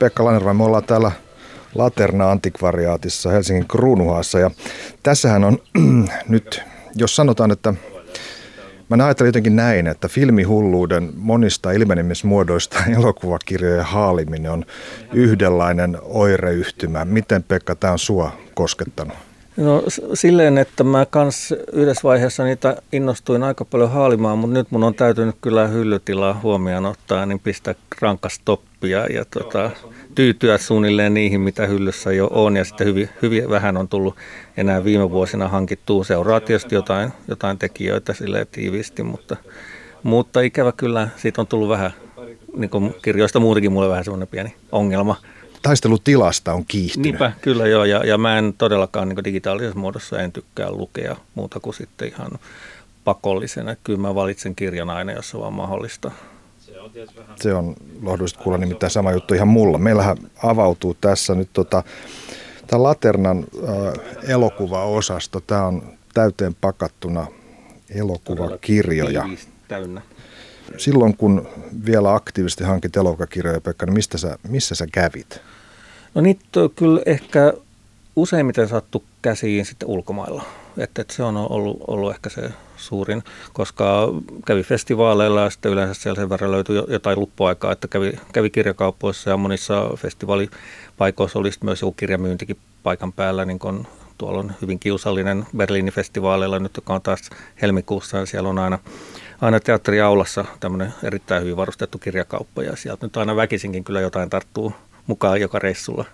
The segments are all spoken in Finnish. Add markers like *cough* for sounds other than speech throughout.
Pekka Lanerva, me ollaan täällä Laterna Antikvariaatissa Helsingin Kruunuhaassa ja tässähän on *clears throat* nyt, jos sanotaan, että Mä ajattelen jotenkin näin, että filmihulluuden monista ilmenemismuodoista *laughs* elokuvakirjojen haaliminen on yhdenlainen oireyhtymä. Miten Pekka tämä on sua koskettanut? No silleen, että mä kans yhdessä vaiheessa niitä innostuin aika paljon haalimaan, mutta nyt mun on täytynyt kyllä hyllytilaa huomioon ottaa, niin pistää rankas toppia ja tota, tyytyä suunnilleen niihin, mitä hyllyssä jo on. Ja sitten hyvin, hyvin vähän on tullut enää viime vuosina hankittua. Seuraa tietysti jotain, jotain tekijöitä silleen tiiviisti, mutta, mutta ikävä kyllä siitä on tullut vähän, niin kuin kirjoista muutenkin mulle vähän semmoinen pieni ongelma taistelutilasta on kiihtynyt. Niinpä, kyllä joo, ja, ja mä en todellakaan niin digitaalisessa muodossa en tykkää lukea muuta kuin sitten ihan pakollisena. Kyllä mä valitsen kirjan aina, jos se vaan mahdollista. Se on lohdullista kuulla nimittäin sama juttu ihan mulla. Meillähän avautuu tässä nyt tota, tämä Laternan äh, elokuvaosasto. Tämä on täyteen pakattuna elokuvakirjoja. Täynnä silloin kun vielä aktiivisesti hankit elokakirjoja, Pekka, niin mistä sä, missä sä kävit? No niitä kyllä ehkä useimmiten sattu käsiin sitten ulkomailla. Että, että se on ollut, ollut ehkä se suurin, koska kävi festivaaleilla ja sitten yleensä siellä sen verran löytyi jotain luppuaikaa, että kävi, kävi kirjakaupoissa ja monissa festivaalipaikoissa oli myös joku kirjamyyntikin paikan päällä, niin kun tuolla on hyvin kiusallinen Berliinin festivaaleilla nyt, joka on taas helmikuussa ja siellä on aina aina teatteriaulassa tämmöinen erittäin hyvin varustettu kirjakauppa ja sieltä nyt aina väkisinkin kyllä jotain tarttuu mukaan joka reissulla.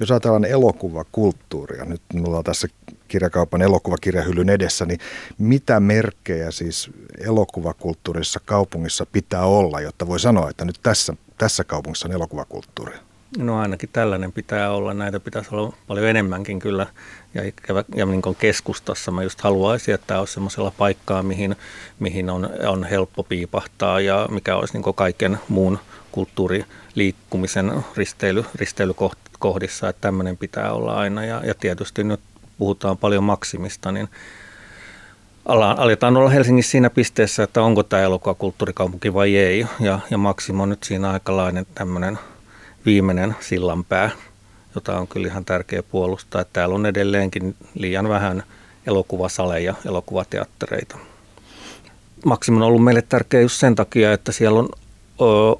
Jos ajatellaan elokuvakulttuuria, nyt minulla on tässä kirjakaupan elokuvakirjahyllyn edessä, niin mitä merkkejä siis elokuvakulttuurissa kaupungissa pitää olla, jotta voi sanoa, että nyt tässä, tässä kaupungissa on elokuvakulttuuria? No ainakin tällainen pitää olla. Näitä pitäisi olla paljon enemmänkin kyllä. Ja, ja, ja niin kuin keskustassa mä just haluaisin, että tämä olisi semmoisella paikkaa, mihin, mihin on, on helppo piipahtaa ja mikä olisi niin kaiken muun kulttuuriliikkumisen risteily, risteilykohdissa. Että tämmöinen pitää olla aina. Ja, ja tietysti nyt puhutaan paljon maksimista, niin aletaan olla Helsingissä siinä pisteessä, että onko tämä elokuva kulttuurikaupunki vai ei. Ja, ja Maksimo on nyt siinä aikalainen tämmöinen – viimeinen sillanpää, jota on kyllä ihan tärkeä puolustaa. Täällä on edelleenkin liian vähän elokuvasaleja, elokuvateattereita. Maksim on ollut meille tärkeä just sen takia, että siellä on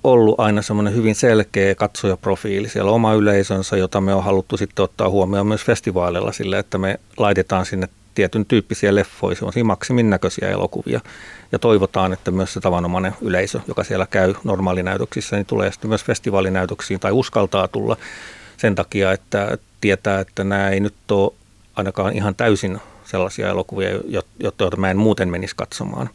ollut aina semmoinen hyvin selkeä katsojaprofiili. Siellä on oma yleisönsä, jota me on haluttu sitten ottaa huomioon myös festivaaleilla sille, että me laitetaan sinne tietyn tyyppisiä leffoja, semmoisia maksimin näköisiä elokuvia. Ja toivotaan, että myös se tavanomainen yleisö, joka siellä käy normaalinäytöksissä, niin tulee sitten myös festivaalinäytöksiin tai uskaltaa tulla sen takia, että tietää, että nämä ei nyt ole ainakaan ihan täysin sellaisia elokuvia, joita mä en muuten menisi katsomaan.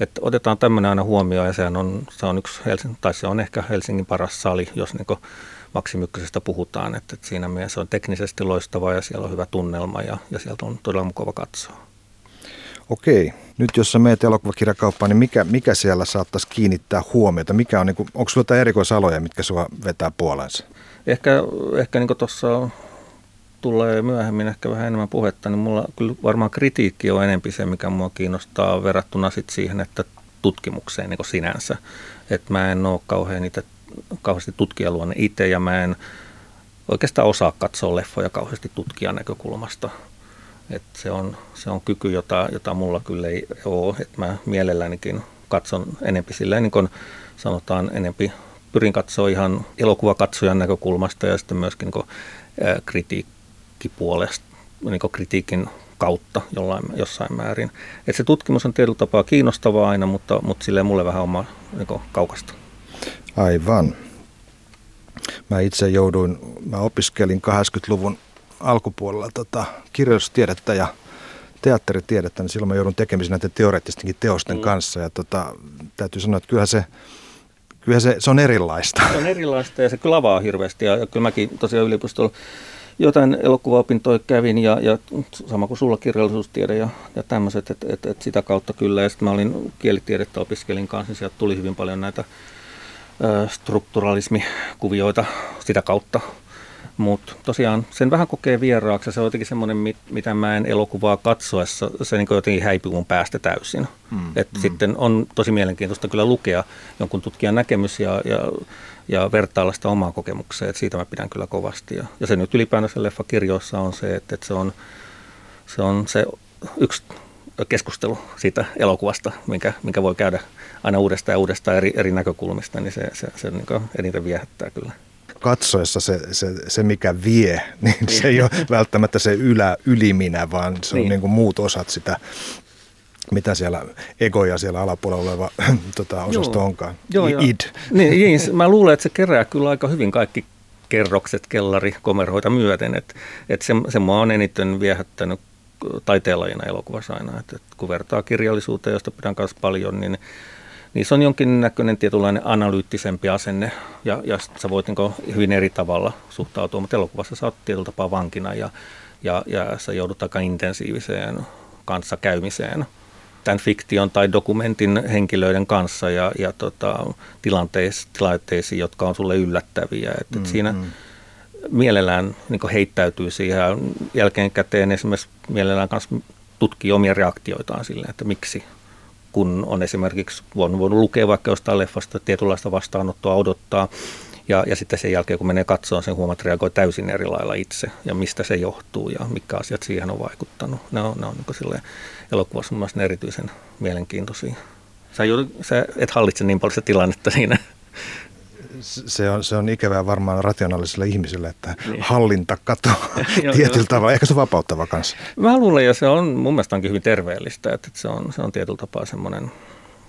Että otetaan tämmöinen aina huomioon ja sehän on, se on yksi Helsingin, tai se on ehkä Helsingin paras sali, jos niin Maksimykkösestä puhutaan, että, että siinä mielessä on teknisesti loistava ja siellä on hyvä tunnelma ja, ja sieltä on todella mukava katsoa. Okei, nyt jos sä meet elokuvakirjakauppaan, niin mikä, mikä siellä saattaisi kiinnittää huomiota? Mikä on, niin kuin, onko sulla jotain erikoisaloja, mitkä sua vetää puolensa? Ehkä, ehkä niin tuossa tulee myöhemmin ehkä vähän enemmän puhetta, niin mulla kyllä varmaan kritiikki on enempi se, mikä mua kiinnostaa verrattuna sit siihen, että tutkimukseen niin sinänsä. Että mä en ole kauhean itse kauheasti tutkijaluonne itse ja mä en oikeastaan osaa katsoa leffoja kauheasti tutkijan näkökulmasta. Et se, on, se on kyky, jota, jota mulla kyllä ei ole. Et mä mielellänikin katson enempi silleen, niin kuin sanotaan, enempi pyrin katsoa ihan elokuvakatsojan näkökulmasta ja sitten myöskin niin kritiikkipuolesta, niin kritiikin kautta jollain, jossain määrin. Et se tutkimus on tietyllä tapaa kiinnostavaa aina, mutta, mutta silleen mulle vähän oma niin kaukasta. Aivan. Mä itse jouduin, mä opiskelin 80-luvun alkupuolella tota, kirjallisuustiedettä ja teatteritiedettä, niin silloin mä joudun tekemisiin näiden teoreettistenkin teosten mm. kanssa. Ja tota, täytyy sanoa, että kyllähän se, kyllä se, se on erilaista. Se on erilaista ja se kyllä avaa hirveästi. Ja, ja kyllä mäkin tosiaan yliopistolla jotain elokuvaopintoja kävin ja, ja sama kuin sulla kirjallisuustiede ja, ja tämmöiset, että et, et sitä kautta kyllä. Ja sitten mä olin kielitiedettä opiskelin kanssa, niin sieltä tuli hyvin paljon näitä strukturalismikuvioita sitä kautta. Mutta tosiaan sen vähän kokee vieraaksi. Se on jotenkin semmoinen, mit, mitä mä en elokuvaa katsoessa, se niin jotenkin häipyy mun päästä täysin. Mm, Et mm. Sitten on tosi mielenkiintoista kyllä lukea jonkun tutkijan näkemys ja, ja, ja vertailla sitä omaa kokemuksia. Et siitä mä pidän kyllä kovasti. Ja, ja se nyt ylipäänsä leffakirjoissa on se, että, että se, on, se on se yksi keskustelu siitä elokuvasta, minkä, minkä voi käydä aina uudestaan ja uudestaan eri, eri näkökulmista, niin se, se, se niin eniten viehättää kyllä katsoessa se, se, se, mikä vie, *laughs* niin se ei ole välttämättä se ylä, yliminä, vaan se on niin. Niin kuin muut osat sitä, mitä siellä egoja siellä alapuolella oleva *clears throat* tota, osasto Joo. onkaan. Joo, I, id. Niin, niin, mä luulen, että se kerää kyllä aika hyvin kaikki kerrokset, kellari, komerhoita myöten. Että et se, se mua on eniten viehättänyt taiteenlajina elokuvassa aina. Et, et kun vertaa kirjallisuuteen, josta pidän kanssa paljon, niin niissä on jonkinnäköinen tietynlainen analyyttisempi asenne ja, ja sä voit niin hyvin eri tavalla suhtautua, mutta elokuvassa sä oot tietyllä tapaa vankina ja, ja, ja sä joudut aika intensiiviseen kanssakäymiseen tämän fiktion tai dokumentin henkilöiden kanssa ja, ja tota, tilanteisiin, jotka on sulle yllättäviä. Et, mm, et siinä mm. Mielellään niin heittäytyy siihen jälkeenkäteen esimerkiksi mielellään kanssa tutkii omia reaktioitaan silleen, että miksi kun on esimerkiksi voinut, voinut lukea vaikka jostain leffasta tietynlaista vastaanottoa odottaa, ja, ja sitten sen jälkeen, kun menee katsomaan, sen huomaat, reagoi täysin eri lailla itse, ja mistä se johtuu, ja mitkä asiat siihen on vaikuttanut. Ne on, ne on niin elokuvassa mun mielestä erityisen mielenkiintoisia. Sä, joudut, sä et hallitse niin paljon sitä tilannetta siinä se on, se on ikävää varmaan rationaaliselle ihmiselle, että niin. hallinta katoaa *laughs* tietyllä tavalla. Ehkä se on vapauttava kanssa. Mä luulen, ja se on mun mielestä onkin hyvin terveellistä, että se on, se on tietyllä tapaa semmoinen,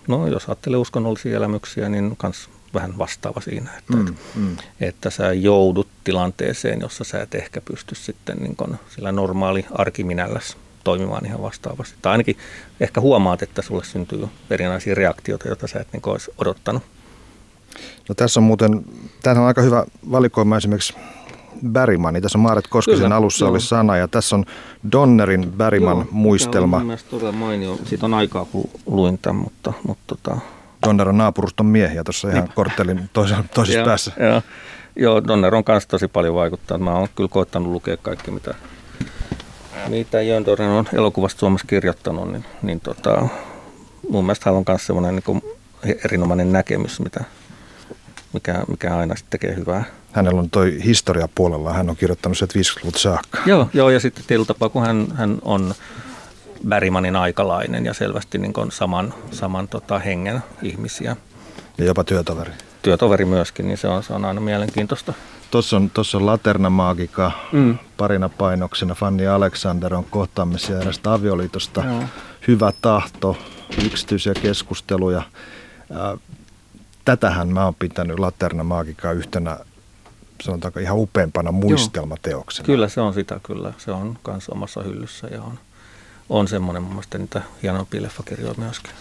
no jos ajattelee uskonnollisia elämyksiä, niin kans vähän vastaava siinä, että, mm, mm. että sä joudut tilanteeseen, jossa sä et ehkä pysty sitten niin kun sillä normaali arkiminälläs toimimaan ihan vastaavasti. Tai ainakin ehkä huomaat, että sulle syntyy erinäisiä reaktioita, joita sä et niin olisi odottanut. No tässä on muuten, tämä on aika hyvä valikoima esimerkiksi Bärimani. Tässä on Maaret Koskisen Kyllä, alussa joo. oli sana ja tässä on Donnerin Bäriman joo, muistelma. Joo, todella mainio. Siitä on aikaa, kun luin tämän, mutta... mutta tota... Donner on naapuruston miehiä tuossa ihan korttelin toisessa, toisessa päässä. Joo. joo, Donner on kanssa tosi paljon vaikuttanut. Mä oon kyllä koettanut lukea kaikki, mitä, mitä Jön Donner on elokuvasta Suomessa kirjoittanut, niin, niin tota, mun mielestä hän on myös semmoinen niin erinomainen näkemys, mitä, mikä, mikä aina sitten tekee hyvää. Hänellä on toi historia puolella, hän on kirjoittanut se 50-luvulta saakka. Joo, joo, ja sitten tietyllä tapaa, kun hän, hän on Bärimanin aikalainen ja selvästi niin kuin saman, saman tota, hengen ihmisiä. Ja jopa työtoveri. Työtoveri myöskin, niin se on, se on aina mielenkiintoista. Tuossa on, tuossa on Laterna Maagika, mm. parina painoksena. Fanny Alexander on kohtaamisia erästä avioliitosta. Joo. Hyvä tahto, yksityisiä keskusteluja tätähän mä oon pitänyt Laterna Maagikaa yhtenä sanotaanko ihan upeampana muistelmateoksena. Joo, kyllä se on sitä kyllä. Se on myös omassa hyllyssä ja on, on semmoinen mun mielestä niitä hienompia leffakirjoja myöskin.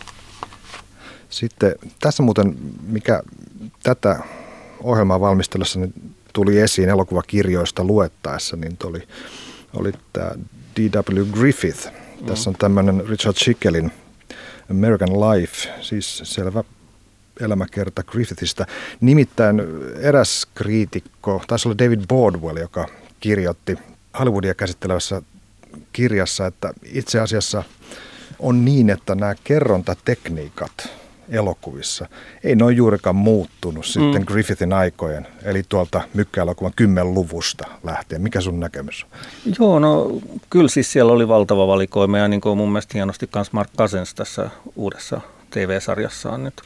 Sitten tässä muuten, mikä tätä ohjelmaa valmistellessa niin tuli esiin elokuvakirjoista luettaessa, niin oli, oli tämä D.W. Griffith. Mm. Tässä on tämmöinen Richard Schickelin American Life, siis selvä elämäkerta Griffithistä. Nimittäin eräs kriitikko, taisi olla David Bordwell, joka kirjoitti Hollywoodia käsittelevässä kirjassa, että itse asiassa on niin, että nämä kerrontatekniikat elokuvissa ei noin juurikaan muuttunut mm. sitten Griffithin aikojen, eli tuolta mykkäelokuvan kymmenluvusta lähtien. Mikä sun näkemys on? Joo, no kyllä siis siellä oli valtava valikoima ja niin kuin mun mielestä hienosti myös Mark Cousins tässä uudessa TV-sarjassaan nyt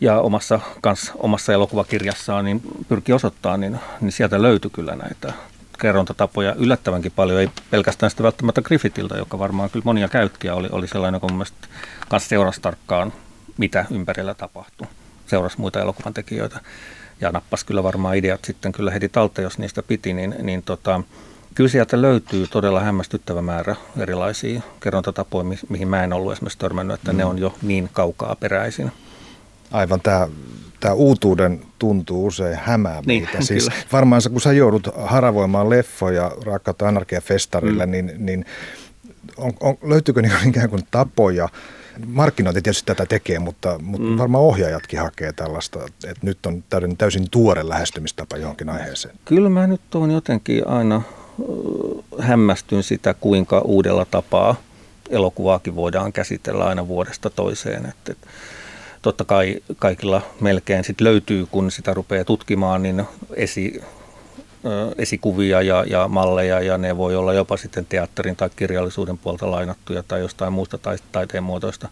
ja omassa, kans, omassa elokuvakirjassaan niin pyrki osoittamaan, niin, niin sieltä löytyi kyllä näitä kerrontatapoja yllättävänkin paljon, ei pelkästään sitä välttämättä Griffithiltä, joka varmaan kyllä monia käyttiä oli, oli sellainen, joka mun mielestä kanssa seurasi tarkkaan, mitä ympärillä tapahtui. Seurasi muita elokuvan tekijöitä ja nappasi kyllä varmaan ideat sitten kyllä heti talteen, jos niistä piti, niin, niin tota, kyllä sieltä löytyy todella hämmästyttävä määrä erilaisia kerrontatapoja, mihin mä en ollut esimerkiksi törmännyt, että mm. ne on jo niin kaukaa peräisin aivan tämä tämä uutuuden tuntuu usein hämää Niin, meitä. *laughs* Siis kyllä. varmaan kun sä joudut haravoimaan leffoja Rakkautta anarkia-festarille, Mm. niin, niin on, on, löytyykö niin *laughs* ikään kuin tapoja, markkinointi tietysti tätä tekee, mutta, mutta Mm. varmaan ohjaajatkin hakee tällaista, että nyt on täysin, täysin tuore lähestymistapa johonkin aiheeseen. Kyllä mä nyt on jotenkin aina hämmästyn sitä, kuinka uudella tapaa elokuvaakin voidaan käsitellä aina vuodesta toiseen. Et, et, totta kai kaikilla melkein sit löytyy, kun sitä rupeaa tutkimaan, niin esi, esikuvia ja, ja malleja, ja ne voi olla jopa sitten teatterin tai kirjallisuuden puolta lainattuja tai jostain muusta tai, taiteen muotoista.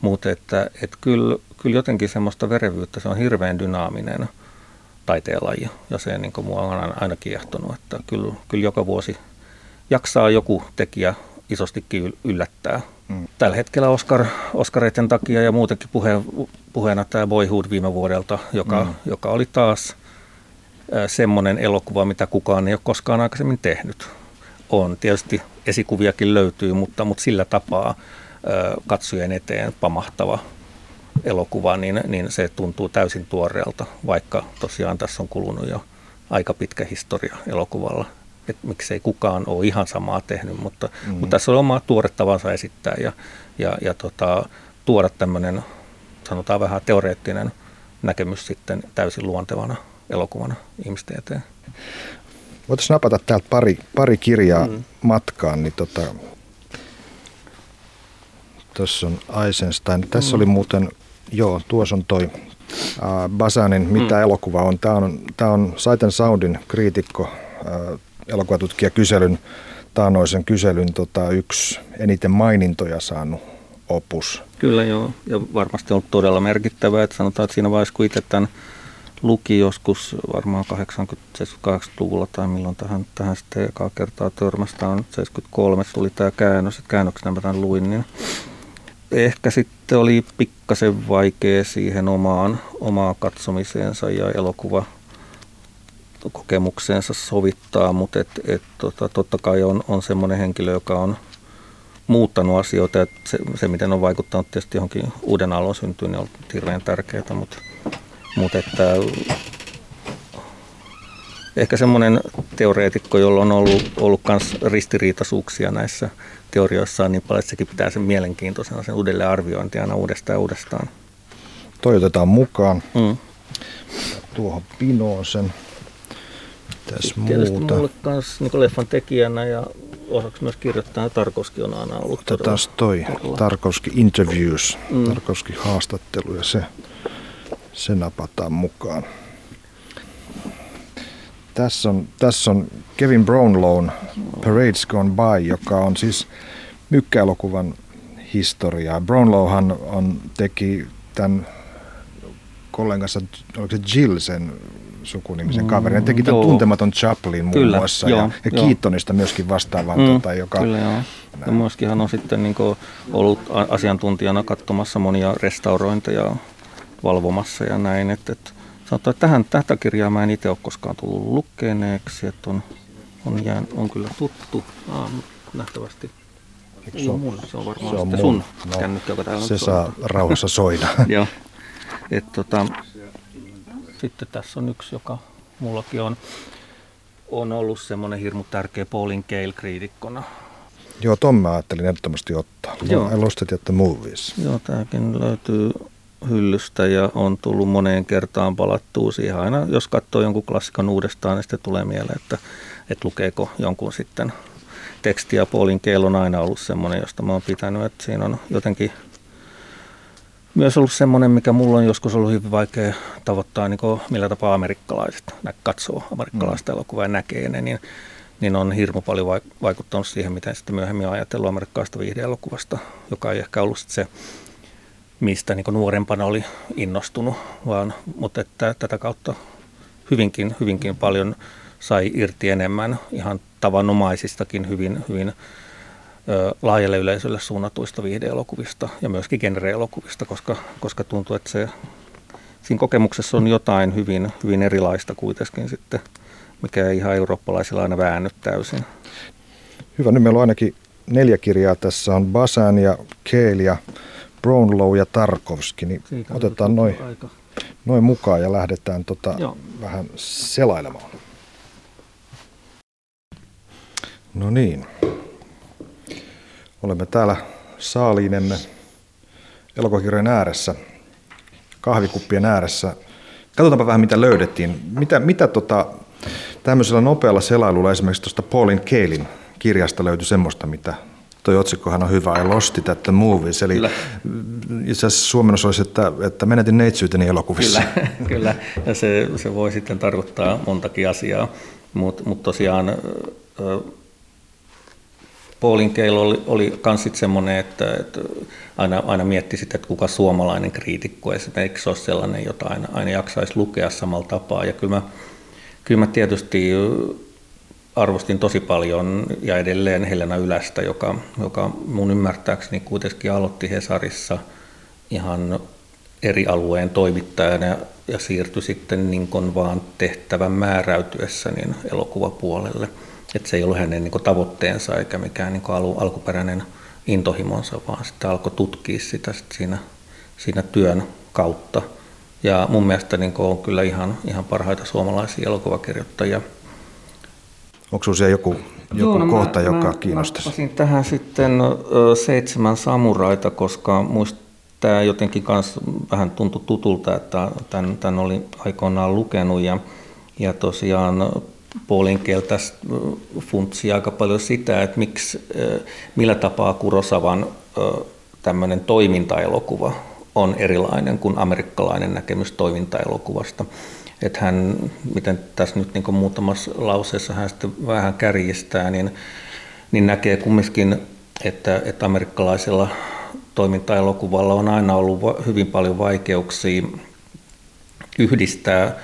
Mutta että et kyllä, kyllä jotenkin semmoista verevyyttä, se on hirveän dynaaminen taiteenlaji ja se niin mua on aina kiehtonut, että kyllä, kyllä joka vuosi jaksaa joku tekijä isostikin yl- yllättää. Mm. Tällä hetkellä Oscar, Oscareiden takia ja muutenkin puhe, puheena tämä Boyhood viime vuodelta, joka, Mm. joka oli taas semmoinen elokuva, mitä kukaan ei ole koskaan aikaisemmin tehnyt. On tietysti esikuviakin löytyy, mutta, mutta sillä tapaa katsojen eteen pamahtava elokuva, niin, niin se tuntuu täysin tuoreelta, vaikka tosiaan tässä on kulunut jo aika pitkä historia elokuvalla. Et miksei kukaan ole ihan samaa tehnyt, mutta, Mm. mm. mutta tässä on oma tuore tavansa esittää ja, ja, ja tota, tuoda tämmöinen, sanotaan vähän teoreettinen näkemys sitten täysin luontevana elokuvana ihmisten eteen. Voitaisiin napata täältä pari, pari kirjaa mm. Mm. matkaan. Niin tota, tuossa on Eisenstein. Tässä oli muuten, joo, tuossa on toi Basanin Mitä Mm. elokuva on. Tämä on, tää on and Soundin kriitikko, elokuvatutkija kyselyn, taanoisen kyselyn tota, yksi eniten mainintoja saanut opus. Kyllä joo, ja varmasti on todella merkittävää, että sanotaan, että siinä vaiheessa kun itse tämän luki joskus varmaan 80-78-luvulla tai milloin tähän, tähän sitten ekaa kertaa törmäsi, tämä on 73, tuli tämä käännös, että käännöksenä mä tämän luin, niin ehkä sitten oli pikkasen vaikea siihen omaan, omaan katsomiseensa ja elokuva kokemukseensa sovittaa, mutta et, et, tota, totta kai on, on semmoinen henkilö, joka on muuttanut asioita. Että se, se, miten on vaikuttanut tietysti johonkin uuden alon syntyyn, niin on ollut hirveän tärkeää, mutta, mutta että ehkä semmoinen teoreetikko, jolla on ollut, ollut myös ristiriitaisuuksia näissä teorioissaan niin paljon, että sekin pitää sen mielenkiintoisena sen uudelleen arviointia aina uudestaan ja uudestaan. Toi otetaan mukaan Mm. tuohon pinoon sen. Tietysti muuta. mulle kanssa niin leffan tekijänä ja osaksi myös kirjoittajana Tarkovski on aina ollut Otetaan toi todella- Tarkovski Interviews, mm. Tarkovski haastattelu ja se, se napataan mukaan. Tässä on, tässä on Kevin Brownlown Parades Gone By, joka on siis mykkäelokuvan historiaa. Brownlowhan on, teki tämän kollegansa, oliko se Jill sen sukunimisen Mm, kaveri. Ne teki tämän tuntematon Chaplin muun Kyllä, muassa joo, ja, ja joo. Keatonista myöskin vastaavan, Mm, tota, joka Kyllä joo. Ja myöskin hän on sitten niin ollut a- asiantuntijana katsomassa monia restaurointeja valvomassa ja näin. Että, että sanotaan, että tähän, tätä kirjaa mä en itse ole koskaan tullut lukeneeksi, että on, on, jään, on kyllä tuttu. Ah, nähtävästi. Ei se ole- mun, se on varmaan se on sun No, kännykkä, joka täällä se saa rauhassa soida. *laughs* Joo. Et tota, sitten tässä on yksi, joka mullakin on, on ollut semmoinen hirmu tärkeä Pauline Kael-kriitikkona. Joo, ton mä ajattelin ehdottomasti ottaa. Joo. I lost it at the movies. Joo, tämäkin löytyy hyllystä ja on tullut moneen kertaan palattua siihen aina. Jos katsoo jonkun klassikon uudestaan, niin sitten tulee mieleen, että, että lukeeko jonkun sitten tekstiä. Paulin Keel on aina ollut semmoinen, josta mä oon pitänyt, että siinä on jotenkin myös ollut semmoinen, mikä mulla on joskus ollut hyvin vaikea tavoittaa, niin kuin millä tapaa amerikkalaiset katsoo amerikkalaista elokuvaa ja näkee ne, niin, niin on hirmu paljon vaik- vaikuttanut siihen, miten sitten myöhemmin on ajatellut amerikkalaista viihdeelokuvasta, joka ei ehkä ollut se, mistä niin nuorempana oli innostunut, vaan, mutta että tätä kautta hyvinkin, hyvinkin paljon sai irti enemmän ihan tavanomaisistakin hyvin, hyvin laajalle yleisölle suunnatuista viihdeelokuvista ja myöskin genreelokuvista, koska, koska tuntuu, että se, siinä kokemuksessa on jotain hyvin, hyvin erilaista kuitenkin sitten, mikä ei ihan eurooppalaisilla aina väännyt täysin. Hyvä, nyt meillä on ainakin neljä kirjaa. Tässä on Basan ja Keel ja Brownlow ja Tarkovski. Niin Siitä otetaan noin noin mukaan ja lähdetään tota vähän selailemaan. No niin. Olemme täällä saaliinemme elokokirjojen ääressä, kahvikuppien ääressä. Katsotaanpa vähän, mitä löydettiin. Mitä, mitä tota, tämmöisellä nopealla selailulla esimerkiksi tuosta Paulin Keilin kirjasta löytyi semmoista, mitä Toi otsikkohan on hyvä, I lost it at the movies. Eli kyllä. itse asiassa suomennos olisi, että, että menetin neitsyyteni elokuvissa. Kyllä, *laughs* kyllä. ja se, se voi sitten tarkoittaa montakin asiaa. Mutta mut tosiaan Paulin Keil oli, oli myös semmoinen, että, että aina, aina mietti sitä, että kuka suomalainen kriitikko esimerkiksi olisi sellainen, jota aina, aina jaksaisi lukea samalla tapaa. Ja kyllä mä, kyllä mä tietysti arvostin tosi paljon ja edelleen Helena Ylästä, joka, joka mun ymmärtääkseni kuitenkin aloitti Hesarissa ihan eri alueen toimittajana ja, ja siirtyi sitten niin vaan tehtävän määräytyessä niin elokuvapuolelle. Että se ei ollut hänen niin tavoitteensa eikä mikään niin alu, alkuperäinen intohimonsa, vaan sitten alkoi tutkia sitä sit siinä, siinä työn kautta. Ja mun mielestä niin on kyllä ihan, ihan parhaita suomalaisia elokuvakirjoittajia – Onko sinulla joku, joku Joo, no kohta, mä, joka mä, kiinnostaisi? Mä tähän sitten seitsemän samuraita, koska muista tämä jotenkin kans vähän tuntui tutulta, että tämän, tämän oli aikoinaan lukenut ja, ja tosiaan Paulin kieltä funtsi aika paljon sitä, että miksi, millä tapaa Kurosavan tämmöinen toimintaelokuva on erilainen kuin amerikkalainen näkemys toimintaelokuvasta. Että hän, miten tässä nyt niin muutamassa lauseessa hän sitten vähän kärjistää, niin, niin näkee kumminkin, että, että amerikkalaisella toimintaelokuvalla on aina ollut hyvin paljon vaikeuksia yhdistää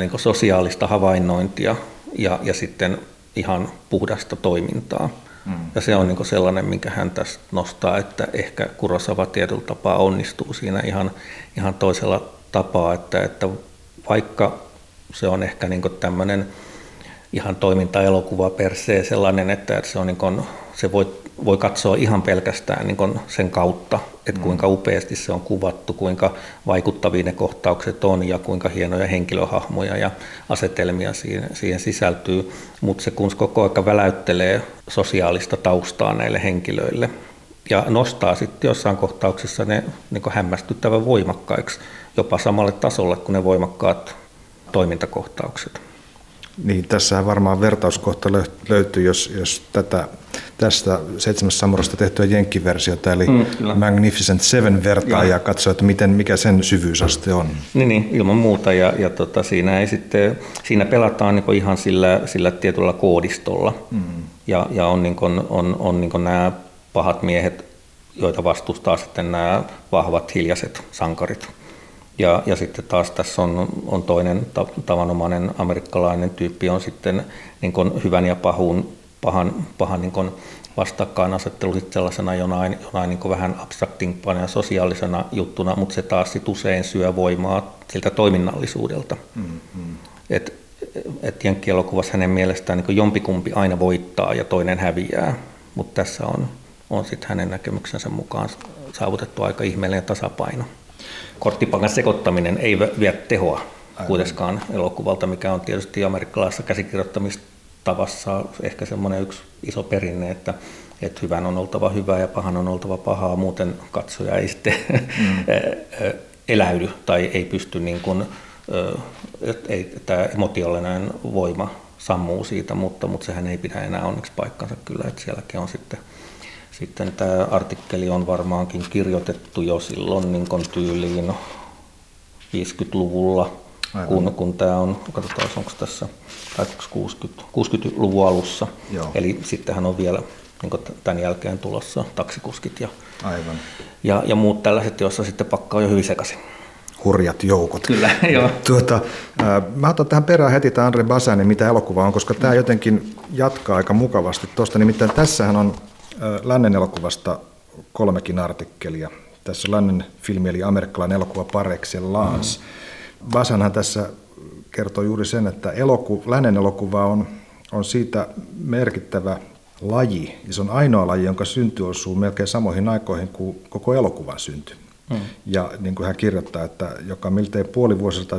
niin sosiaalista havainnointia ja, ja sitten ihan puhdasta toimintaa. Mm. Ja se on niin sellainen, minkä hän tässä nostaa, että ehkä Kurosava tietyllä tapaa onnistuu siinä ihan, ihan toisella tapaa, että, että vaikka se on ehkä niin tämmöinen ihan toimintaelokuva per se sellainen, että se, on niin kuin, se voi, voi katsoa ihan pelkästään niin sen kautta, että mm. kuinka upeasti se on kuvattu, kuinka vaikuttavia ne kohtaukset on ja kuinka hienoja henkilöhahmoja ja asetelmia siihen, siihen sisältyy, mutta se kun koko ajan väläyttelee sosiaalista taustaa näille henkilöille ja nostaa sitten jossain kohtauksessa ne niin hämmästyttävän voimakkaiksi jopa samalle tasolle kuin ne voimakkaat toimintakohtaukset. Niin, tässähän varmaan vertauskohta löytyy, jos, jos tätä, tästä seitsemästä samurasta tehtyä jenkkiversiota, eli mm, Magnificent Seven vertaa ja, ja katsoo, että miten, mikä sen syvyysaste on. Niin, niin ilman muuta, ja, ja tota, siinä, ei sitten, siinä pelataan niin ihan sillä, sillä tietyllä koodistolla, mm. ja, ja on, niin kuin, on, on niin nämä pahat miehet, joita vastustaa sitten nämä vahvat hiljaiset sankarit. Ja, ja sitten taas tässä on, on toinen ta, tavanomainen amerikkalainen tyyppi, on sitten niin kuin hyvän ja pahun, pahan, pahan niin kuin vastakkainasettelu sellaisena jonain, jonain niin vähän abstraktimpana ja sosiaalisena juttuna, mutta se taas sit usein syö voimaa siltä toiminnallisuudelta. Mm-hmm. Et, et Jenkki-elokuvassa hänen mielestään niin jompikumpi aina voittaa ja toinen häviää, mutta tässä on, on sitten hänen näkemyksensä mukaan saavutettu aika ihmeellinen tasapaino korttipangan sekoittaminen ei vie tehoa kuitenkaan elokuvalta, mikä on tietysti amerikkalaisessa käsikirjoittamistavassa ehkä semmoinen yksi iso perinne, että, että hyvän on oltava hyvää ja pahan on oltava pahaa, muuten katsoja ei sitten mm. *laughs* eläydy tai ei pysty niin kuin, ei, tämä emotionaalinen voima sammuu siitä, mutta, mutta sehän ei pidä enää onneksi paikkansa kyllä, että sielläkin on sitten sitten tämä artikkeli on varmaankin kirjoitettu jo silloin niin tyyliin 50-luvulla, kun, kun tämä on, katsotaan onko tässä 60, 60-luvun alussa. Joo. Eli sittenhän on vielä niin tämän jälkeen tulossa taksikuskit ja, Aivan. ja, ja muut tällaiset, joissa sitten pakka on jo hyvin sekaisin hurjat joukot. Kyllä, *laughs* joo. Tuota, mä otan tähän perään heti tämä Andre Basanin, mitä elokuva on, koska tämä jotenkin jatkaa aika mukavasti tuosta. Nimittäin tässähän on lännen elokuvasta kolmekin artikkelia. Tässä lännen filmi eli amerikkalainen elokuva Par excellence. Mm. Basanhan tässä kertoo juuri sen, että eloku, lännen elokuva on, on siitä merkittävä laji. Ja se on ainoa laji, jonka synty osuu melkein samoihin aikoihin kuin koko elokuvan synty. Mm. Ja niin kuin hän kirjoittaa, että joka miltei puoli vuosisataa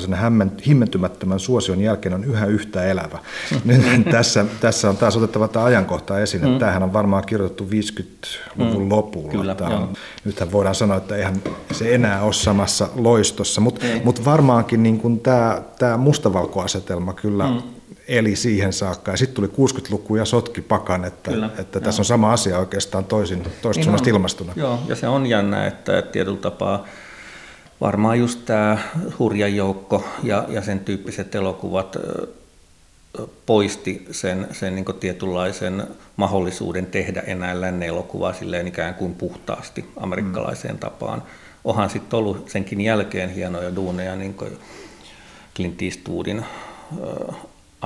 himmentymättömän suosion jälkeen on yhä yhtä elävä. Mm. tässä, tässä on taas otettava tämä ajankohta esiin, että mm. tämähän on varmaan kirjoitettu 50-luvun mm. lopulla. Kyllä, on, nythän voidaan sanoa, että eihän se enää ole samassa loistossa, mutta mut varmaankin niin kuin tämä, tämä mustavalkoasetelma kyllä mm eli siihen saakka. Ja sitten tuli 60-luku ja sotki pakan, että, Kyllä, että tässä on sama asia oikeastaan toisin, toista niin suunnasta ilmastuna. Joo, ja se on jännä, että, tietyllä tapaa varmaan just tämä hurja joukko ja, ja sen tyyppiset elokuvat poisti sen, sen niin tietynlaisen mahdollisuuden tehdä enää lännen elokuvaa silleen ikään kuin puhtaasti amerikkalaiseen mm. tapaan. Onhan sitten ollut senkin jälkeen hienoja duuneja, niin kuin Clint Eastwoodin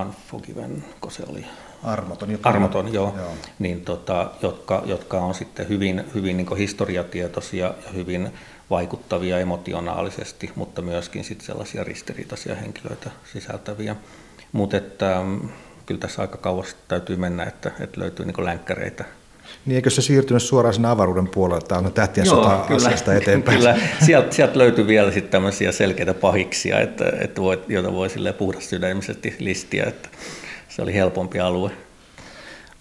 Unforgiven, kun se oli? Armoton. Armoton, joo. joo. Niin, tota, jotka, jotka on sitten hyvin, hyvin niin historiatietoisia ja hyvin vaikuttavia emotionaalisesti, mutta myöskin sitten sellaisia ristiriitaisia henkilöitä sisältäviä. Mutta mm, kyllä tässä aika kauas täytyy mennä, että, että löytyy niin länkkäreitä niin eikö se siirtynyt suoraan sen avaruuden puolelle, että on tähtien sota asiasta eteenpäin? Kyllä, sieltä, sieltä löytyy vielä sitten tämmöisiä selkeitä pahiksia, että, että voi, joita voi sille sydämisesti listiä, että se oli helpompi alue.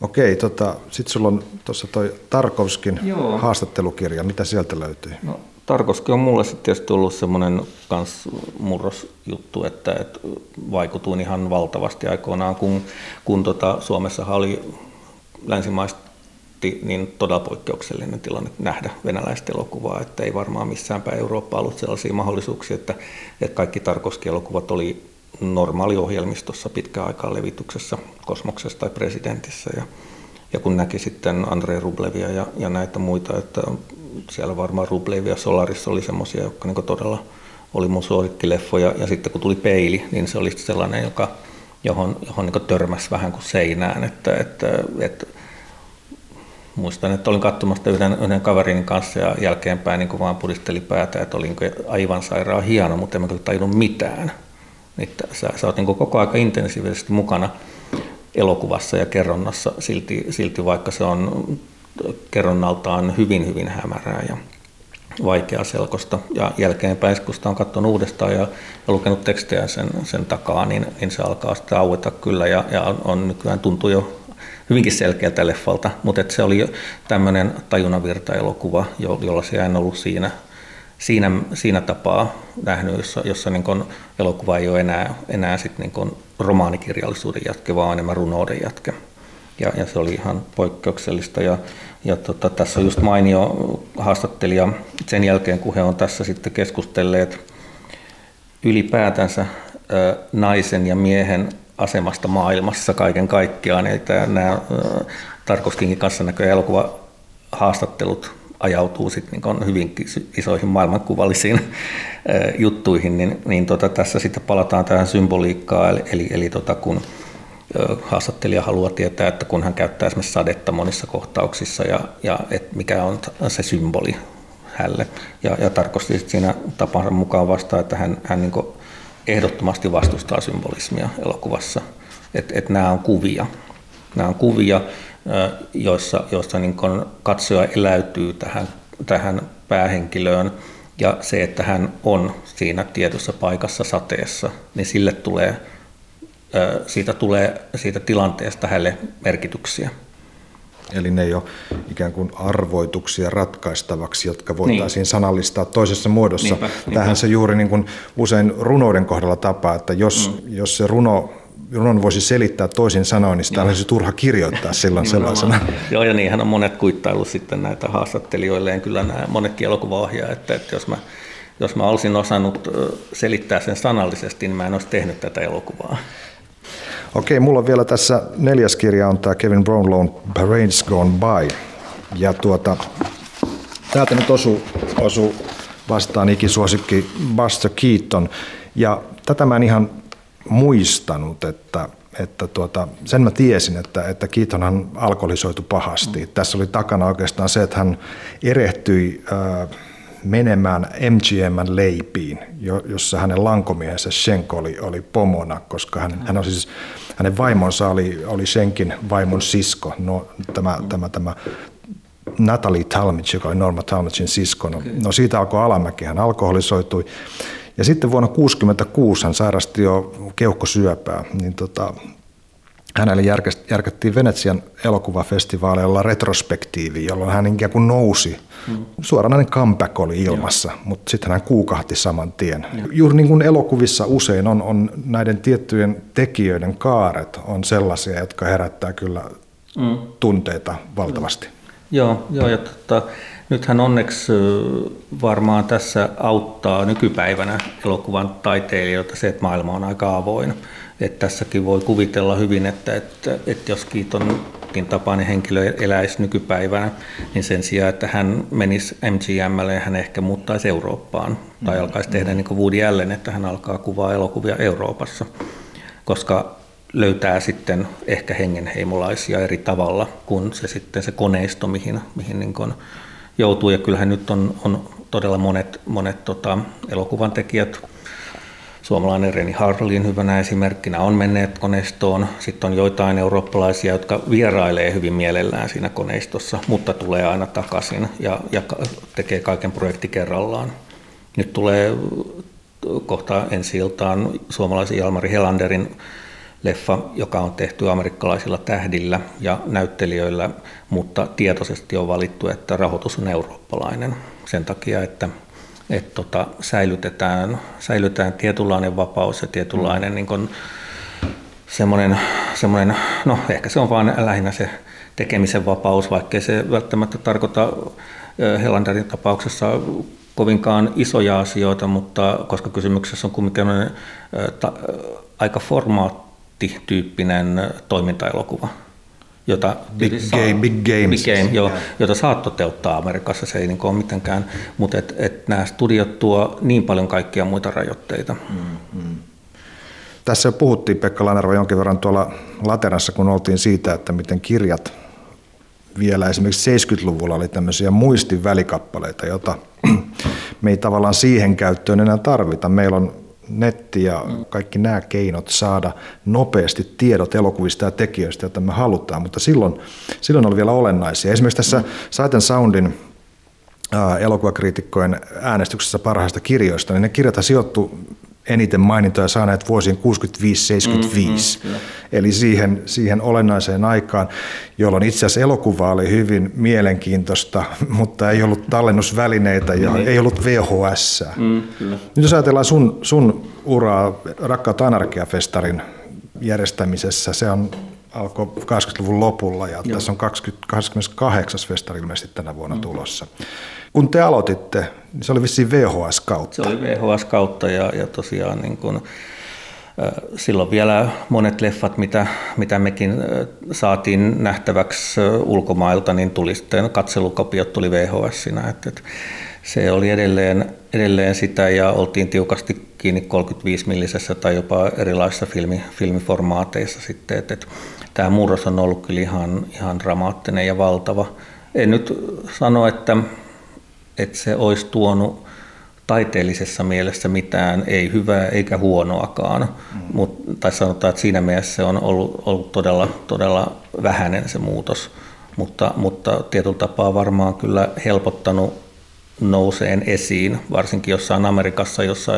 Okei, tota, sitten sulla on tuossa toi Tarkovskin Joo. haastattelukirja, mitä sieltä löytyy? No, Tarkovski on mulle sitten tietysti tullut semmoinen kans murrosjuttu, että, että vaikutuin ihan valtavasti aikoinaan, kun, kun tota, Suomessa oli länsimaista niin todella poikkeuksellinen tilanne nähdä venäläistä elokuvaa, että ei varmaan missään päin Eurooppaa ollut sellaisia mahdollisuuksia, että, että kaikki Tarkovski-elokuvat oli normaaliohjelmistossa pitkään aikaa levityksessä kosmoksessa tai presidentissä. Ja, ja kun näki sitten Andrei Rublevia ja, ja näitä muita, että siellä varmaan Rublevia Solarissa oli semmoisia, jotka niin todella oli mun suosikkileffoja. Ja sitten kun tuli peili, niin se oli sellainen, joka, johon, johon niin törmäsi vähän kuin seinään. Että, että, että muistan, että olin katsomassa yhden, yhden kaverin kanssa ja jälkeenpäin niin vaan pudisteli päätä, että olin aivan sairaan hieno, mutta en mä kyllä tajunnut mitään. Että sä, sä oot niin koko aika intensiivisesti mukana elokuvassa ja kerronnassa, silti, silti vaikka se on kerronnaltaan hyvin, hyvin hämärää ja vaikea selkosta. Ja jälkeenpäin, kun sitä on katsonut uudestaan ja, ja lukenut tekstejä sen, sen takaa, niin, niin se alkaa sitten aueta kyllä ja, ja on, on nykyään tuntuu jo hyvinkin selkeältä leffalta, mutta se oli tämmöinen tajunavirta-elokuva, jolla se en ollut siinä, siinä, siinä tapaa nähnyt, jossa, jossa niin kun elokuva ei ole enää, enää sit niin kun romaanikirjallisuuden jatke, vaan enemmän runouden jatke. Ja, ja se oli ihan poikkeuksellista. Ja, ja tota, tässä on just mainio haastattelija sen jälkeen, kun he on tässä sitten keskustelleet ylipäätänsä naisen ja miehen asemasta maailmassa kaiken kaikkiaan. Eli nämä Tarkovskinkin kanssa näköjään elokuva haastattelut ajautuu sitten niin hyvin isoihin maailmankuvallisiin juttuihin, niin, niin tota, tässä sitten palataan tähän symboliikkaan, eli, eli, eli tota, kun haastattelija haluaa tietää, että kun hän käyttää esimerkiksi sadetta monissa kohtauksissa ja, ja et mikä on se symboli hälle. Ja, ja Tarkovski siinä tapansa mukaan vastaa, että hän, hän niin ehdottomasti vastustaa symbolismia elokuvassa. Että et nämä on kuvia. Nämä on kuvia, joissa, joissa niin katsoja eläytyy tähän, tähän päähenkilöön ja se, että hän on siinä tietyssä paikassa sateessa, niin sille tulee, siitä tulee siitä tilanteesta hänelle merkityksiä. Eli ne ei ole ikään kuin arvoituksia ratkaistavaksi, jotka voitaisiin niin. sanallistaa toisessa muodossa. Niinpä, niinpä. Tähän se juuri niin kuin usein runouden kohdalla tapaa, että jos, mm. jos se runo runon voisi selittää toisin sanoin, niin sitä olisi turha kirjoittaa silloin sellaisena. Joo, ja niinhän on monet kuittailut sitten näitä haastattelijoille, ja kyllä nämä monetkin elokuvaohjaajat, että, että jos mä jos mä olisin osannut selittää sen sanallisesti, niin mä en olisi tehnyt tätä elokuvaa. Okei, mulla on vielä tässä neljäs kirja on tämä Kevin Brownlow Parades Gone By. Ja tuota, täältä nyt osu, osu vastaan ikisuosikki Buster Keaton. Ja tätä mä en ihan muistanut, että, että tuota, sen mä tiesin, että, että Keatonhan alkoholisoitu pahasti. Tässä oli takana oikeastaan se, että hän erehtyi äh, menemään MGMn leipiin, jossa hänen lankomiehensä Schenk oli, oli pomona, koska hän, hän on siis, hänen vaimonsa oli, oli Schenkin vaimon sisko. No, tämä, tämä, tämä Natalie Talmadge, joka oli Norma Talmadgein sisko. No, no siitä alkoi alamäki, hän alkoholisoitui. Ja sitten vuonna 1966 hän sairasti jo keuhkosyöpää, niin tota, hänelle järkättiin Venetsian elokuvafestivaaleilla retrospektiivi, jolloin hän ikään kuin nousi. Mm. Suoranainen comeback oli ilmassa, Joo. mutta sitten hän kuukahti saman tien. Joo. Juuri niin kuin elokuvissa usein on, on näiden tiettyjen tekijöiden kaaret on sellaisia, jotka herättää kyllä mm. tunteita valtavasti. Mm. Joo, joo ja tota, nythän onneksi varmaan tässä auttaa nykypäivänä elokuvan taiteilijoita se, että maailma on aika avoin. Että tässäkin voi kuvitella hyvin, että, että, että jos Kiitonkin tapainen henkilö eläisi nykypäivänä, niin sen sijaan, että hän menisi MGMlle, hän ehkä muuttaisi Eurooppaan tai mm. alkaisi tehdä niin kuin Woody Allen, että hän alkaa kuvaa elokuvia Euroopassa, koska löytää sitten ehkä hengenheimolaisia eri tavalla kuin se sitten se koneisto, mihin, mihin niin kuin joutuu. Ja kyllähän nyt on, on todella monet, monet tota, elokuvan tekijät Suomalainen Reni Harlin hyvänä esimerkkinä on menneet koneistoon. Sitten on joitain eurooppalaisia, jotka vierailee hyvin mielellään siinä koneistossa, mutta tulee aina takaisin ja, ja tekee kaiken projekti kerrallaan. Nyt tulee kohta ensi iltaan suomalaisen Jalmari Helanderin leffa, joka on tehty amerikkalaisilla tähdillä ja näyttelijöillä, mutta tietoisesti on valittu, että rahoitus on eurooppalainen sen takia, että että tota, säilytetään, säilytetään tietynlainen vapaus ja tietynlainen niin kun, semmoinen, semmoinen, no ehkä se on vaan lähinnä se tekemisen vapaus, vaikkei se välttämättä tarkoita Helanderin tapauksessa kovinkaan isoja asioita, mutta koska kysymyksessä on kuitenkin aika formaattityyppinen toimintaelokuva jota, big, game, big games. Big game, jo, jota saat toteuttaa Amerikassa, se ei niin ole mitenkään, mutta et, et nämä studiot tuo niin paljon kaikkia muita rajoitteita. Mm-hmm. Tässä puhuttiin Pekka Lanerva jonkin verran tuolla Laterassa, kun oltiin siitä, että miten kirjat vielä esimerkiksi 70-luvulla oli tämmöisiä muistin välikappaleita, jota *clears throat* me ei tavallaan siihen käyttöön enää tarvita. Meillä on netti ja kaikki nämä keinot saada nopeasti tiedot elokuvista ja tekijöistä, joita me halutaan, mutta silloin, silloin oli vielä olennaisia. Esimerkiksi tässä and Soundin elokuvakriitikkojen äänestyksessä parhaista kirjoista, niin ne kirjat sijoittu eniten mainintoja saaneet vuosien 65-75, mm, mm, eli siihen, siihen olennaiseen aikaan, jolloin itse asiassa elokuva oli hyvin mielenkiintoista, *laughs* mutta ei ollut tallennusvälineitä ja mm. ei ollut VHS. Mm, Nyt jos ajatellaan sun, sun uraa Rakkaut Anarkia-festarin järjestämisessä, se on alkoi 80-luvun lopulla ja Joo. tässä on 20, 28. festari ilmeisesti tänä vuonna mm. tulossa. Kun te aloititte, niin se oli vissiin VHS kautta. Se oli VHS kautta ja, ja tosiaan niin kun, silloin vielä monet leffat, mitä, mitä mekin saatiin nähtäväksi ulkomailta, niin tuli sitten katselukopiot tuli VHS-sinä. Että, että se oli edelleen, edelleen sitä ja oltiin tiukasti kiinni 35 millisessä tai jopa erilaisissa filmi, filmiformaateissa sitten. Että, että tämä murros on ollut kyllä ihan, ihan dramaattinen ja valtava. En nyt sano, että että se olisi tuonut taiteellisessa mielessä mitään, ei hyvää eikä huonoakaan, mm. Mut, tai sanotaan, että siinä mielessä se on ollut, ollut todella, todella vähäinen se muutos, mutta, mutta tietyllä tapaa varmaan kyllä helpottanut nouseen esiin, varsinkin jossain Amerikassa, jossa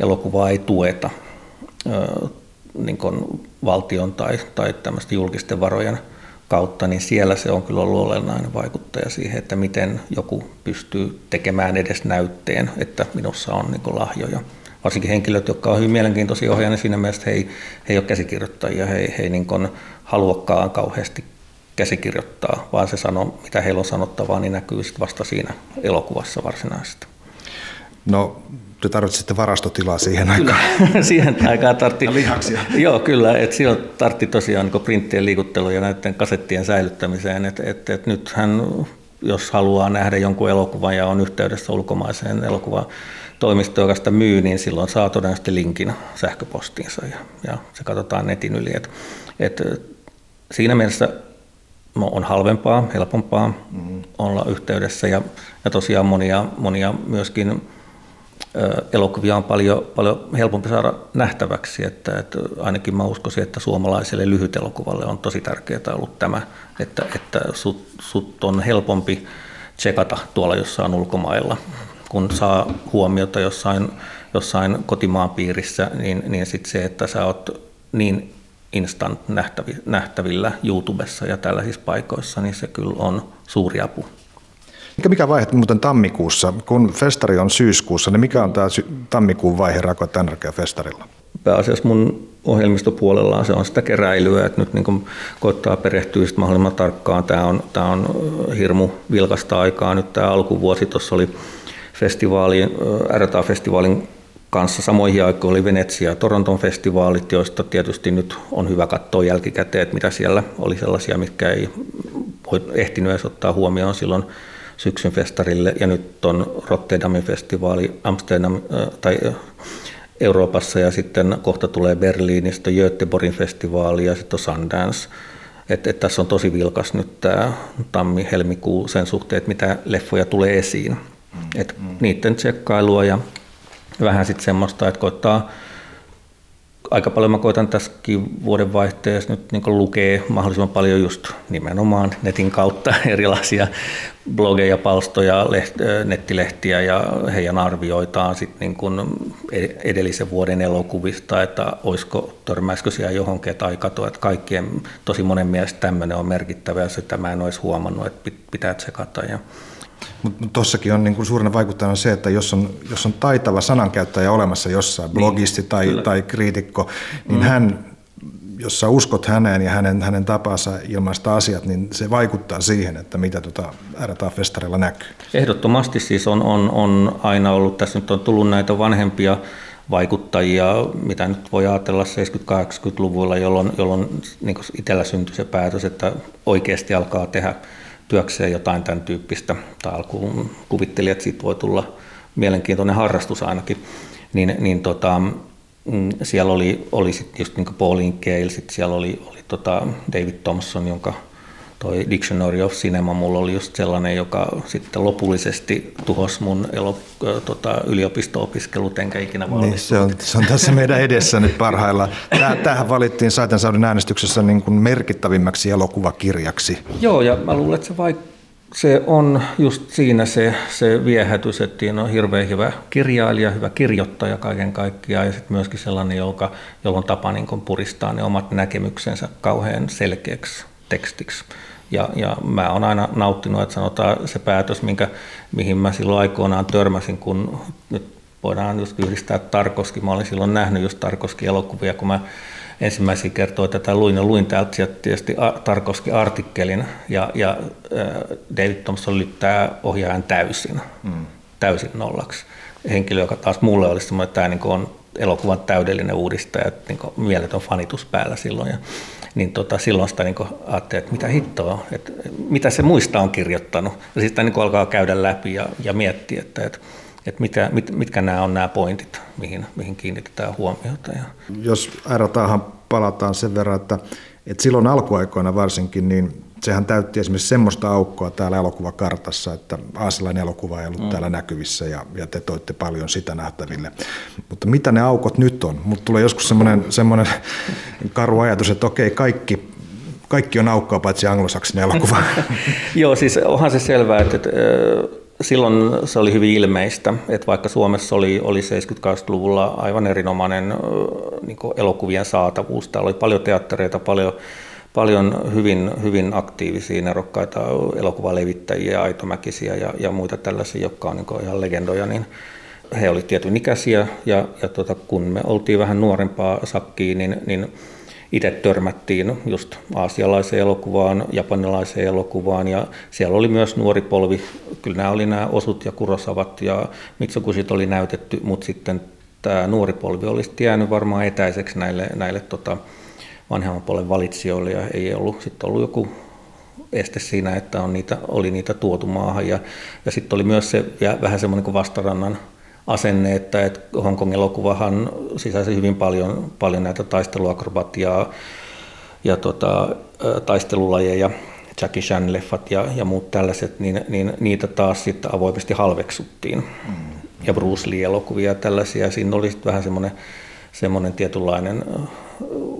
elokuvaa ei tueta niin valtion tai, tai tämmöisten julkisten varojen kautta, niin siellä se on kyllä ollut olennainen vaikuttaja siihen, että miten joku pystyy tekemään edes näytteen, että minussa on niin lahjoja. Varsinkin henkilöt, jotka ovat hyvin mielenkiintoisia ohjaajia, niin siinä mielessä he ei, he ei ole käsikirjoittajia, he, he ei niin haluakaan kauheasti käsikirjoittaa, vaan se sano, mitä heillä on sanottavaa, niin näkyy sitten vasta siinä elokuvassa varsinaisesti. No te tarvitsette varastotilaa siihen aikaan. Kyllä, *laughs* siihen aikaan tartti. Lihaksia. Joo, kyllä. Et silloin tartti tosiaan niin printtien liikuttelu ja näiden kasettien säilyttämiseen. Et, et, et nythän, jos haluaa nähdä jonkun elokuvan ja on yhteydessä ulkomaiseen elokuvan toimistoon, joka sitä myy, niin silloin saa todennäköisesti linkin sähköpostiinsa ja, ja se katsotaan netin yli. Et, et, siinä mielessä no, on halvempaa, helpompaa mm-hmm. olla yhteydessä ja, ja tosiaan monia, monia myöskin elokuvia on paljon, paljon helpompi saada nähtäväksi, että, että ainakin mä uskoisin, että suomalaiselle lyhytelokuvalle on tosi tärkeää ollut tämä, että, että sut, sut on helpompi tsekata tuolla jossain ulkomailla, kun saa huomiota jossain, jossain kotimaan piirissä, niin, niin sitten se, että sä oot niin instant nähtävillä YouTubessa ja tällaisissa paikoissa, niin se kyllä on suuri apu. Mikä, mikä vaihe muuten tammikuussa, kun festari on syyskuussa, niin mikä on tämä tammikuun vaihe Rako festarilla? Pääasiassa mun ohjelmistopuolellaan se on sitä keräilyä, että nyt niin koittaa perehtyä mahdollisimman tarkkaan. Tämä on, tämä on hirmu vilkasta aikaa. Nyt tämä alkuvuosi tuossa oli festivaali, RTA-festivaalin kanssa samoihin aikoihin oli Venetsia ja Toronton festivaalit, joista tietysti nyt on hyvä katsoa jälkikäteen, että mitä siellä oli sellaisia, mitkä ei voi ehtinyt edes ottaa huomioon silloin syksyn festarille. Ja nyt on Rotterdamin festivaali Amsterdam tai Euroopassa ja sitten kohta tulee Berliinistä Göteborgin festivaali ja sitten on Sundance. Et, et tässä on tosi vilkas nyt tämä tammi-helmikuu sen suhteen, että mitä leffoja tulee esiin. Et mm. Niiden tsekkailua ja vähän sitten semmoista, että koittaa aika paljon mä koitan tässäkin vuodenvaihteessa nyt niin lukee mahdollisimman paljon just nimenomaan netin kautta *laughs* erilaisia blogeja, palstoja, leht, nettilehtiä ja heidän arvioitaan sitten niin kuin edellisen vuoden elokuvista, että olisiko, törmäisikö siellä johonkin, että ai kato, että kaikkien, tosi monen mielestä tämmöinen on merkittävä ja sitä mä en olisi huomannut, että pitää tsekata. Ja mutta tuossakin on niin kuin suurena vaikuttajana se, että jos on, jos on taitava sanankäyttäjä olemassa jossain, niin, blogisti tai, tai kriitikko, niin mm. hän, jos sä uskot häneen ja hänen, hänen tapansa ilmaista asiat, niin se vaikuttaa siihen, että mitä tuota RTA-festarilla näkyy. Ehdottomasti siis on, on, on aina ollut, tässä nyt on tullut näitä vanhempia vaikuttajia, mitä nyt voi ajatella 70-80-luvulla, jolloin, jolloin niin itsellä syntyi se päätös, että oikeasti alkaa tehdä työkseen jotain tämän tyyppistä, tai alkuun kuvittelin, että siitä voi tulla mielenkiintoinen harrastus ainakin, niin, niin tota, mm, siellä oli, oli sit just niin Pauline Kael, sit siellä oli, oli tota David Thompson, jonka toi Dictionary of Cinema mulla oli just sellainen, joka sitten lopullisesti tuhosi mun elo, tota, yliopisto-opiskelut, enkä ikinä valmistunut. Niin, se, on, se on tässä meidän edessä nyt parhaillaan. Tähän valittiin Saiten Saudin äänestyksessä niin kuin merkittävimmäksi elokuvakirjaksi. Joo, ja mä luulen, että se vaikka se on just siinä se, se viehätys, että siinä on hirveän hyvä kirjailija, hyvä kirjoittaja kaiken kaikkiaan ja sitten myöskin sellainen, joka, jolla on tapa niin puristaa ne omat näkemyksensä kauhean selkeäksi tekstiksi. Ja, ja mä oon aina nauttinut, että sanotaan se päätös, minkä, mihin mä silloin aikoinaan törmäsin, kun nyt voidaan just yhdistää Tarkoski. Mä olin silloin nähnyt just Tarkoski elokuvia, kun mä ensimmäisiä kertoja tätä luin ja luin täältä tietysti Tarkoski artikkelin ja, ja David Thompson lyttää ohjaajan täysin, mm. täysin nollaksi. Henkilö, joka taas mulle olisi semmoinen, että tämä niin on elokuvan täydellinen uudistaja, että niin mieletön fanitus päällä silloin. Ja niin tota, silloin sitä niin ajattelin, että mitä hittoa, että mitä se muista on kirjoittanut. Ja sitten niin alkaa käydä läpi ja, ja miettiä, että, että, että mitä, mit, mitkä nämä on nämä pointit, mihin, mihin kiinnitetään huomiota. Ja. Jos RTAhan palataan sen verran, että, että silloin alkuaikoina varsinkin, niin sehän täytti esimerkiksi semmoista aukkoa täällä elokuvakartassa, että aasilainen elokuva ei ollut mm. täällä näkyvissä ja, ja te toitte paljon sitä nähtäville. Mutta mitä ne aukot nyt on? Mutta tulee joskus semmoinen, semmoinen *laughs* karu ajatus, että okei, kaikki, kaikki on aukkoa paitsi anglosaksinen elokuva. *laughs* Joo, siis onhan se selvää, että, että silloin se oli hyvin ilmeistä, että vaikka Suomessa oli, oli 70-80-luvulla aivan erinomainen niin elokuvien saatavuus, täällä oli paljon teattereita, paljon paljon hyvin, hyvin aktiivisia, nerokkaita elokuvalevittäjiä, aitomäkisiä ja, ja muita tällaisia, jotka on niin ihan legendoja, niin he olivat tietyn ikäisiä ja, ja tota, kun me oltiin vähän nuorempaa sakkiin, niin, niin itse törmättiin just aasialaiseen elokuvaan, japanilaiseen elokuvaan ja siellä oli myös nuori polvi. Kyllä nämä oli nämä Osut ja Kurosavat ja Mitsukushit oli näytetty, mutta sitten tämä nuori polvi olisi jäänyt varmaan etäiseksi näille, näille tota, vanhemman puolen valitsijoille ja ei ollut sitten ollut joku este siinä, että on niitä, oli niitä tuotu maahan. Ja, ja sitten oli myös se ja vähän semmoinen kuin vastarannan asenne, että, että Hongkongin elokuvahan sisälsi hyvin paljon, paljon näitä taisteluakrobatiaa ja tota, taistelulajeja, Jackie Chan-leffat ja, ja muut tällaiset, niin, niin niitä taas sitten avoimesti halveksuttiin. Mm. ja Bruce Lee-elokuvia ja tällaisia. Siinä oli vähän semmoinen, semmoinen tietynlainen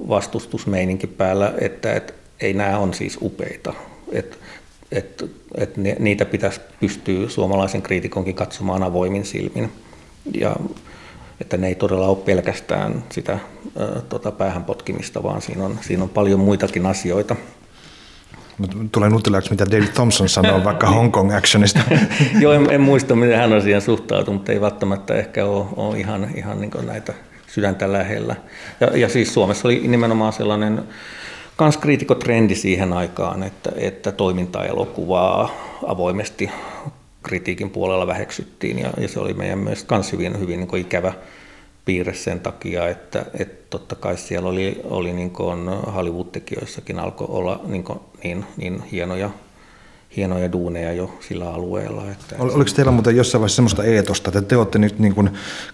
vastustusmeininki päällä, että, että ei nämä on siis upeita. Että että että niitä pitäisi pystyä suomalaisen kriitikonkin katsomaan avoimin silmin. Ja että ne ei todella ole pelkästään sitä ä, tota päähän potkimista, vaan siinä on, siinä on paljon muitakin asioita. Tulee uteliaaksi, mitä David Thompson sanoo vaikka Hong Kong actionista. *laughs* Joo, en, en, muista, miten hän asiaan suhtautuu, mutta ei välttämättä ehkä ole, ole ihan, ihan niin näitä sydäntä lähellä. Ja, ja siis Suomessa oli nimenomaan sellainen kans kriitikotrendi siihen aikaan, että, että toimintaelokuvaa avoimesti kritiikin puolella väheksyttiin ja, ja se oli meidän myös kans hyvin, hyvin niin ikävä piirre sen takia, että, että totta kai siellä oli, oli niin Hollywood-tekijöissäkin alkoi olla niin, niin, niin hienoja hienoja duuneja jo sillä alueella. Että Oliko teillä muuten jossain vaiheessa sellaista eetosta, että te olette nyt niin kuin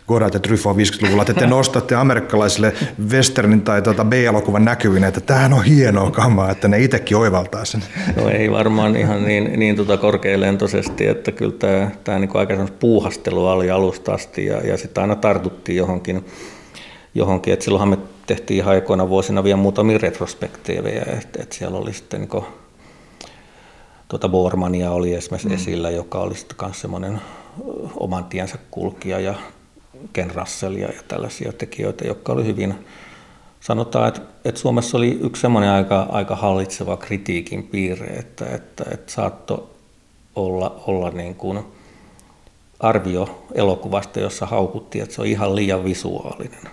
Godat ja Truffaut 50-luvulla, että te *laughs* nostatte amerikkalaisille westernin tai tuota B-elokuvan näkyvin, että tämähän on hienoa kamaa, että ne itsekin oivaltaa sen? No ei varmaan ihan niin, niin tuota korkealentoisesti, että kyllä tämä, tämä niin aika puuhastelu oli alusta asti ja, ja sitten aina tartuttiin johonkin, johonkin. että silloinhan me tehtiin ihan aikoina vuosina vielä muutamia retrospektiivejä, että, että siellä oli sitten niin tuota Bormania oli esimerkiksi mm. esillä, joka oli sitten myös semmoinen oman tiensä kulkija ja Ken Russellia ja tällaisia tekijöitä, jotka oli hyvin, sanotaan, että, että Suomessa oli yksi semmoinen aika, aika hallitseva kritiikin piirre, että, että, että saattoi olla, olla niin kuin arvio elokuvasta, jossa haukuttiin, että se on ihan liian visuaalinen.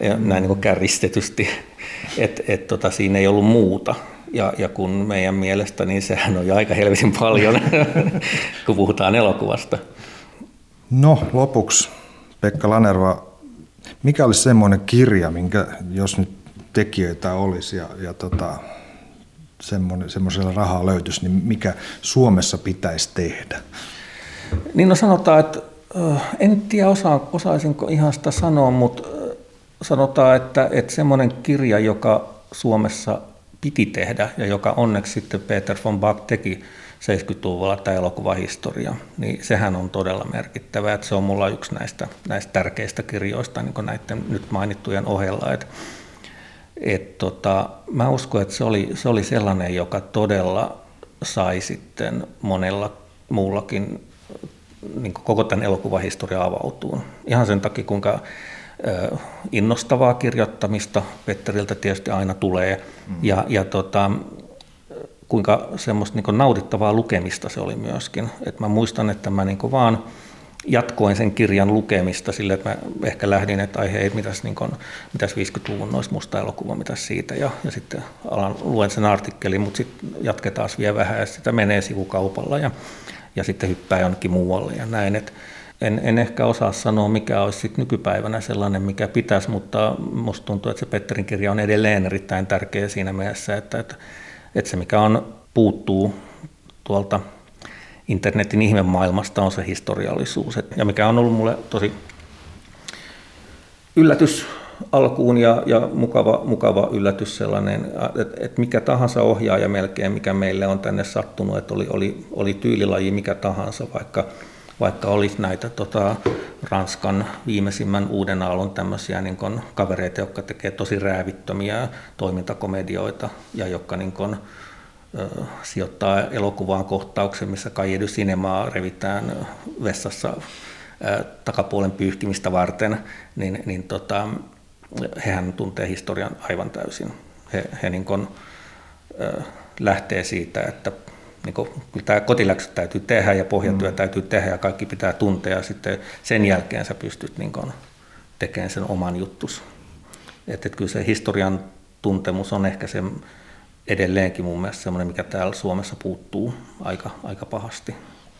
Ja näin niin kuin kärjistetysti, *laughs* että, että tota, siinä ei ollut muuta. Ja, ja kun meidän mielestä, niin sehän on jo aika helvetin paljon, *laughs* kun puhutaan elokuvasta. No lopuksi, Pekka Lanerva, mikä olisi semmoinen kirja, minkä jos nyt tekijöitä olisi ja, ja tota, semmoisella rahaa löytyisi, niin mikä Suomessa pitäisi tehdä? Niin no sanotaan, että en tiedä osa, osaisinko ihan sitä sanoa, mutta sanotaan, että, että semmoinen kirja, joka Suomessa piti tehdä ja joka onneksi sitten Peter von Bach teki 70-luvulla tämä elokuvahistoria, niin sehän on todella merkittävä. Että se on mulla yksi näistä, näistä tärkeistä kirjoista niin näiden nyt mainittujen ohella. Et, et tota, mä uskon, että se oli, se oli sellainen, joka todella sai sitten monella muullakin niin koko tämän elokuvahistoria avautuun. Ihan sen takia, kuinka innostavaa kirjoittamista Petteriltä tietysti aina tulee, mm. ja, ja tota, kuinka semmoista niin nautittavaa lukemista se oli myöskin. Et mä muistan, että mä niin vaan jatkoin sen kirjan lukemista sille, että mä ehkä lähdin, että ai hei, mitäs, niin kuin, mitäs 50-luvun noista musta elokuva, mitäs siitä, ja, ja sitten alan, luen sen artikkelin, mutta sitten jatketaan vielä vähän, ja sitä menee sivukaupalla, ja, ja sitten hyppää jonnekin muualle, ja näin, että en, en ehkä osaa sanoa, mikä olisi sit nykypäivänä sellainen, mikä pitäisi, mutta minusta tuntuu, että se Petterin kirja on edelleen erittäin tärkeä siinä mielessä, että, että, että se mikä on puuttuu tuolta internetin ihmemaailmasta on se historiallisuus. Ja mikä on ollut mulle tosi yllätys alkuun ja, ja mukava, mukava yllätys sellainen, että, että mikä tahansa ohjaaja melkein, mikä meille on tänne sattunut, että oli, oli, oli tyylilaji mikä tahansa, vaikka vaikka olisi näitä tota, Ranskan viimeisimmän uuden aallon tämmöisiä niin kun, kavereita, jotka tekee tosi räävittömiä toimintakomedioita ja jotka niin kun, ö, sijoittaa elokuvaan kohtauksen, missä Kajedu Cinemaa revitään vessassa ö, takapuolen pyyhkimistä varten, niin, niin tota, hehän tuntee historian aivan täysin. He, he niin kun, ö, lähtee siitä, että niin kuin, kyllä tämä kotiläksyt täytyy tehdä ja pohjatyö mm. täytyy tehdä ja kaikki pitää tuntea ja sitten sen jälkeen sä pystyt niin kuin, tekemään sen oman juttus. Että, että kyllä se historian tuntemus on ehkä se edelleenkin mun mielestä semmoinen, mikä täällä Suomessa puuttuu aika, aika pahasti.